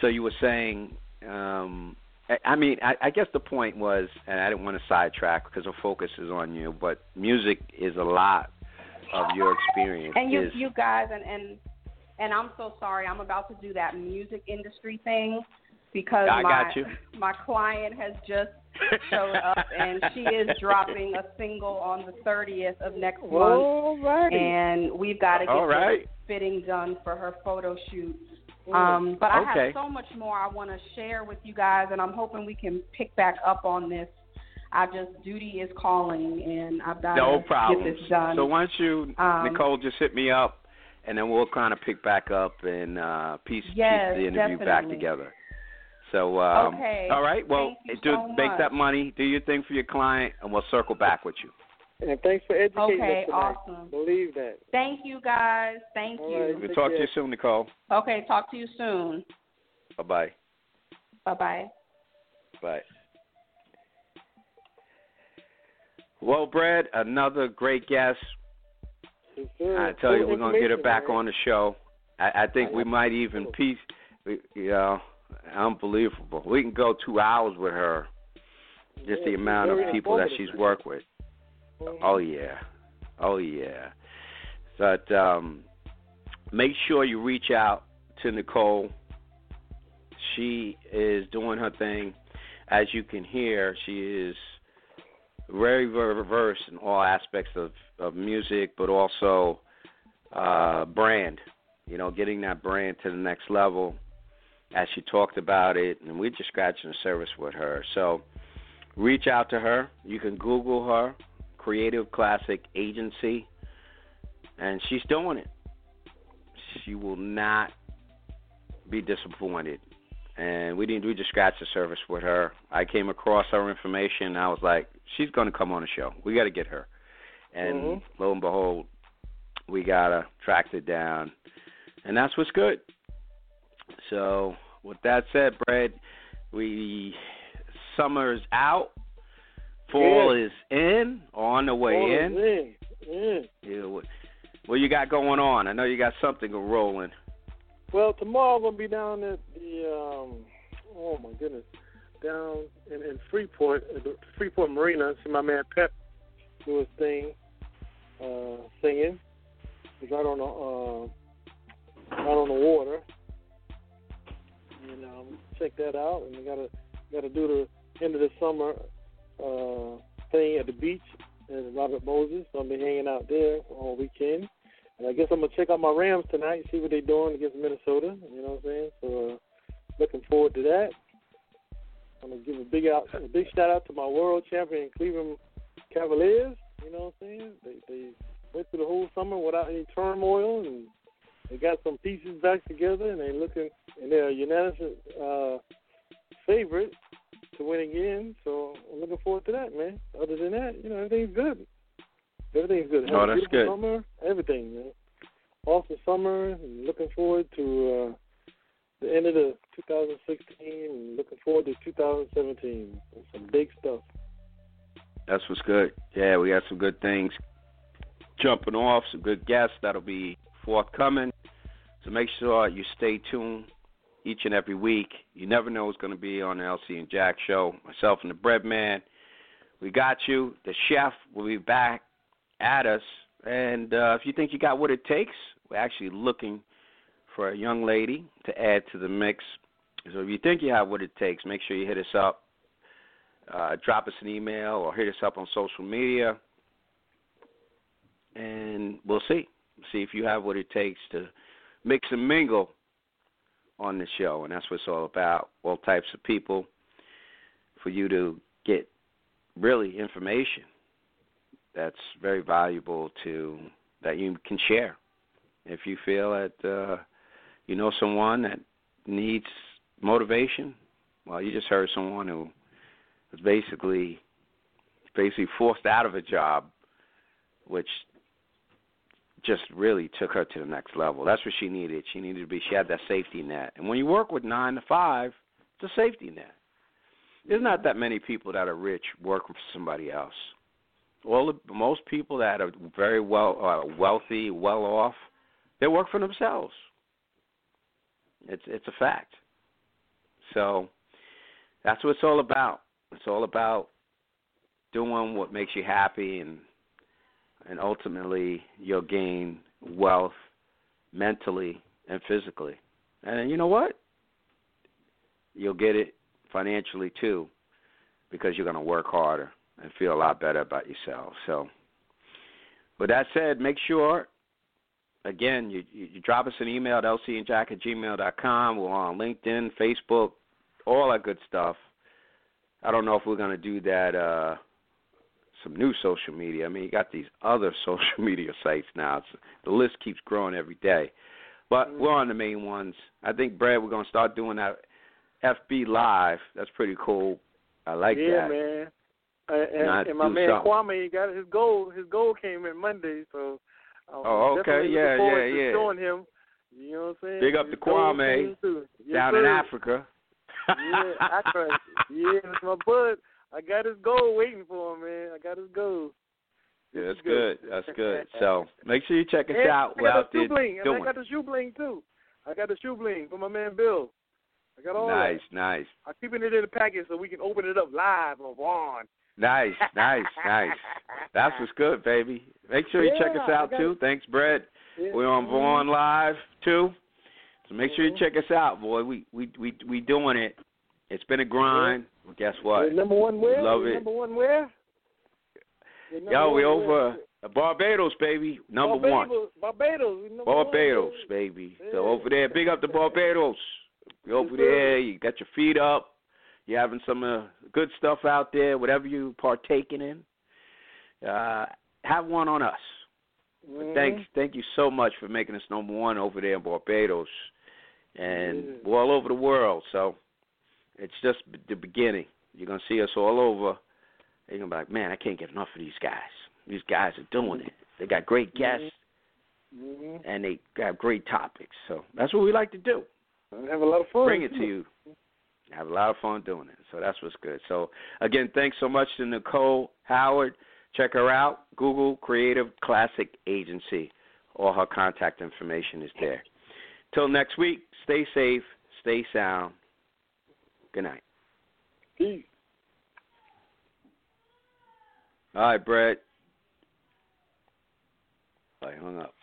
Speaker 3: So you were saying, um, I, I mean, I, I guess the point was, and I didn't want to sidetrack because the focus is on you, but music is a lot of your experience.
Speaker 4: And you
Speaker 3: is,
Speaker 4: you guys and and and I'm so sorry. I'm about to do that music industry thing because
Speaker 3: I
Speaker 4: my
Speaker 3: got you.
Speaker 4: my client has just showed up and she is dropping a single on the 30th of next month and we've got to get
Speaker 3: All right.
Speaker 4: the fitting done for her photo shoot. Um, but I
Speaker 3: Okay.
Speaker 4: have so much more I want to share with you guys, and I'm hoping we can pick back up on this. I just duty is calling, and I've got
Speaker 3: no
Speaker 4: to
Speaker 3: problem.
Speaker 4: get this done.
Speaker 3: So why don't you,
Speaker 4: Um,
Speaker 3: Nicole, just hit me up, and then we'll kind of pick back up and uh, piece,
Speaker 4: Yes,
Speaker 3: piece the interview back together. So, um,
Speaker 4: Okay.
Speaker 3: all right. Well, do
Speaker 4: so
Speaker 3: make
Speaker 4: much.
Speaker 3: that money, do your thing for your client, and we'll circle back with you.
Speaker 5: And thanks for educating
Speaker 4: Okay,
Speaker 5: us tonight.
Speaker 4: awesome.
Speaker 5: Believe that.
Speaker 4: Thank you guys. Thank
Speaker 5: All
Speaker 4: you.
Speaker 5: right.
Speaker 3: We'll
Speaker 5: Take
Speaker 3: talk to you soon, Nicole.
Speaker 4: Okay, talk to you soon.
Speaker 3: Bye bye.
Speaker 4: Bye bye.
Speaker 3: Bye. Well, Brad, another great guest.
Speaker 5: Yes.
Speaker 3: I tell you, we're gonna get her back
Speaker 5: man.
Speaker 3: on the show. I, I think we might even piece, we- you know, unbelievable. We can go two hours with her. Just
Speaker 5: Yeah,
Speaker 3: the amount of people that she's worked with. Oh yeah, oh yeah. But um, make sure you reach out to Nicole. She is doing her thing. As you can hear, she is very, very versed in all aspects of, of music, but also uh, brand. You know, getting that brand to the next level. As she talked about it, and we're just scratching the surface with her. So, reach out to her. You can Google her, Creative Classic Agency, and she's doing it. She will not be disappointed. And we didn't we just scratch the surface with her. I came across her information and I was like, She's gonna come on the show. We gotta get her. And
Speaker 5: Mhm.
Speaker 3: lo and behold, we got her tracked it down. And that's what's good. So with that said, Brad, we summer's out. Fall is in, or on the way
Speaker 5: All
Speaker 3: in.
Speaker 5: is in. in.
Speaker 3: Yeah, what, what you got going on? I know you got something rolling.
Speaker 5: Well, tomorrow I'm gonna be down at the um oh my goodness. Down in, in Freeport at the Freeport Marina, see my man Pep do his thing, uh, singing. He's right on the uh right on the water. And um check that out and we gotta gotta do the end of the summer uh thing at the beach at Robert Moses. So I'll be hanging out there all weekend. And I guess I'm gonna check out my Rams tonight, see what they're doing against Minnesota. You know what I'm saying? So uh, looking forward to that. I'm gonna give a big out, a big shout out to my world champion Cleveland Cavaliers. You know what I'm saying? They they went through the whole summer without any turmoil, and they got some pieces back together, and they're looking and they're a unanimous uh, favorite to win again. So I'm looking forward to that, man. Other than that, you know, everything's good. Everything's good.
Speaker 3: Oh, that's good.
Speaker 5: Summer, everything, man. Awesome summer, looking forward to uh, the end of the 2016, and looking forward to 2017. Some big stuff.
Speaker 3: That's what's good. Yeah, we got some good things jumping off, some good guests that'll be forthcoming. So make sure you stay tuned each and every week. You never know what's going to be on the LC and Jack show. Myself and the Bread Man, we got you. The chef will be back at us. And uh, if you think you got what it takes, we're actually looking for a young lady to add to the mix. So if you think you have what it takes, make sure you hit us up. Uh, drop us an email or hit us up on social media, and we'll see. See if you have what it takes to mix and mingle on the show, and that's what it's all about. All types of people for you to get really information that's very valuable to that you can share. If you feel that uh, you know someone that needs motivation, well, you just heard someone who was basically basically forced out of a job, which just really took her to the next level. That's what she needed. She needed to be. She had that safety net. And when you work with nine to five, it's a safety net. There's not that many people that are rich working for somebody else. The most people that are very well uh, wealthy, well off, they work for themselves. It's it's a fact. So that's what it's all about. It's all about doing what makes you happy and and ultimately you'll gain wealth mentally and physically. And you know what? You'll get it financially too because you're going to work harder and feel a lot better about yourself. So, with that said, make sure, again, you, you drop us an email at lcandjack at gmail.com. We're on LinkedIn, Facebook, all that good stuff. I don't know if we're going to do that. Uh, some new social media. I mean, you got these other social media sites now. It's, the list keeps growing every day. But mm-hmm. we're on the main ones. I think, Brad, we're going to start doing that FB Live. That's pretty cool. I like
Speaker 5: yeah,
Speaker 3: that.
Speaker 5: Yeah, man. Uh, and, and my man
Speaker 3: something.
Speaker 5: Kwame, he got his goal. His goal came in Monday, so. I'm
Speaker 3: oh, okay, yeah,
Speaker 5: yeah,
Speaker 3: yeah.
Speaker 5: Showing him, you know what I'm saying?
Speaker 3: Big up to Kwame
Speaker 5: yes,
Speaker 3: down
Speaker 5: sir.
Speaker 3: in Africa.
Speaker 5: yeah, Accra. yeah, my bud. I got his goal waiting for him, man. I got his goal.
Speaker 3: Yeah, that's good. That's good. So make sure you check us
Speaker 5: and
Speaker 3: out.
Speaker 5: I got the shoe bling,
Speaker 3: doing.
Speaker 5: and I got the shoe bling too. I got the shoe bling for my man Bill. I got all
Speaker 3: nice,
Speaker 5: that.
Speaker 3: nice,
Speaker 5: I'm keeping it in the package so we can open it up live on Vaughn.
Speaker 3: nice, nice, nice. That's what's good, baby. Make sure you check us out too. Thanks, Brett.
Speaker 5: Yeah.
Speaker 3: We're on. Vaughn Live too. So make sure you
Speaker 5: Mhm.
Speaker 3: check us out, boy. We we we we doing it. It's been a grind. Well, guess what?
Speaker 5: We're number one where?
Speaker 3: Love
Speaker 5: We're
Speaker 3: it.
Speaker 5: Number one where?
Speaker 3: Yo, we
Speaker 5: one
Speaker 3: over Barbados, baby. Number one.
Speaker 5: Barbados, Barbados. number one,
Speaker 3: Barbados,
Speaker 5: baby.
Speaker 3: baby.
Speaker 5: Yeah.
Speaker 3: So over there, big up to Barbados. You over there, you got your feet up. You're having some uh, good stuff out there, whatever you partaking in. Uh, have one on us. But
Speaker 5: Mhm.
Speaker 3: thanks, thank you so much for making us number one over there in Barbados, and
Speaker 5: Yeah.
Speaker 3: all over the world. So it's just the beginning. You're gonna see us all over. You're gonna be like, man, I can't get enough of these guys. These guys are doing it. They got great guests
Speaker 5: Mhm.
Speaker 3: and they have great topics. So that's what we like to do.
Speaker 5: I have a lot of fun.
Speaker 3: Bring it to you. Have a lot of fun doing it. So that's what's good. So again, thanks so much to Nicole Heyward. Check her out. Google Creative Classic Agency. All her contact information is there. Till next week, stay safe, stay sound. Good night.
Speaker 5: Peace.
Speaker 3: All right, Brett. I hung up.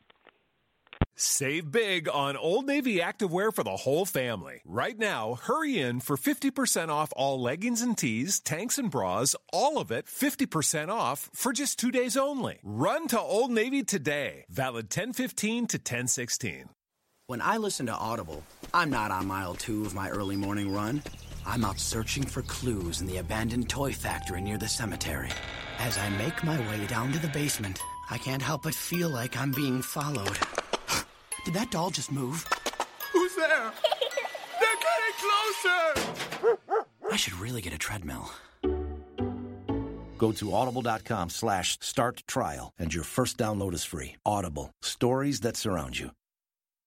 Speaker 1: Save big on Old Navy activewear for the whole family. Right now, hurry in for 50% off all leggings and tees, tanks and bras, all of it 50% off for just two days only. Run to Old Navy today. Valid 1015 to 1016.
Speaker 6: When I listen to Audible, I'm not on mile two of my early morning run. I'm out searching for clues in the abandoned toy factory near the cemetery. As I make my way down to the basement, I can't help but feel like I'm being followed. Did that doll just move?
Speaker 7: Who's there? They're getting closer!
Speaker 6: I should really get a treadmill.
Speaker 8: Go to audible.com slash start trial and your first download is free. Audible. Stories that surround you.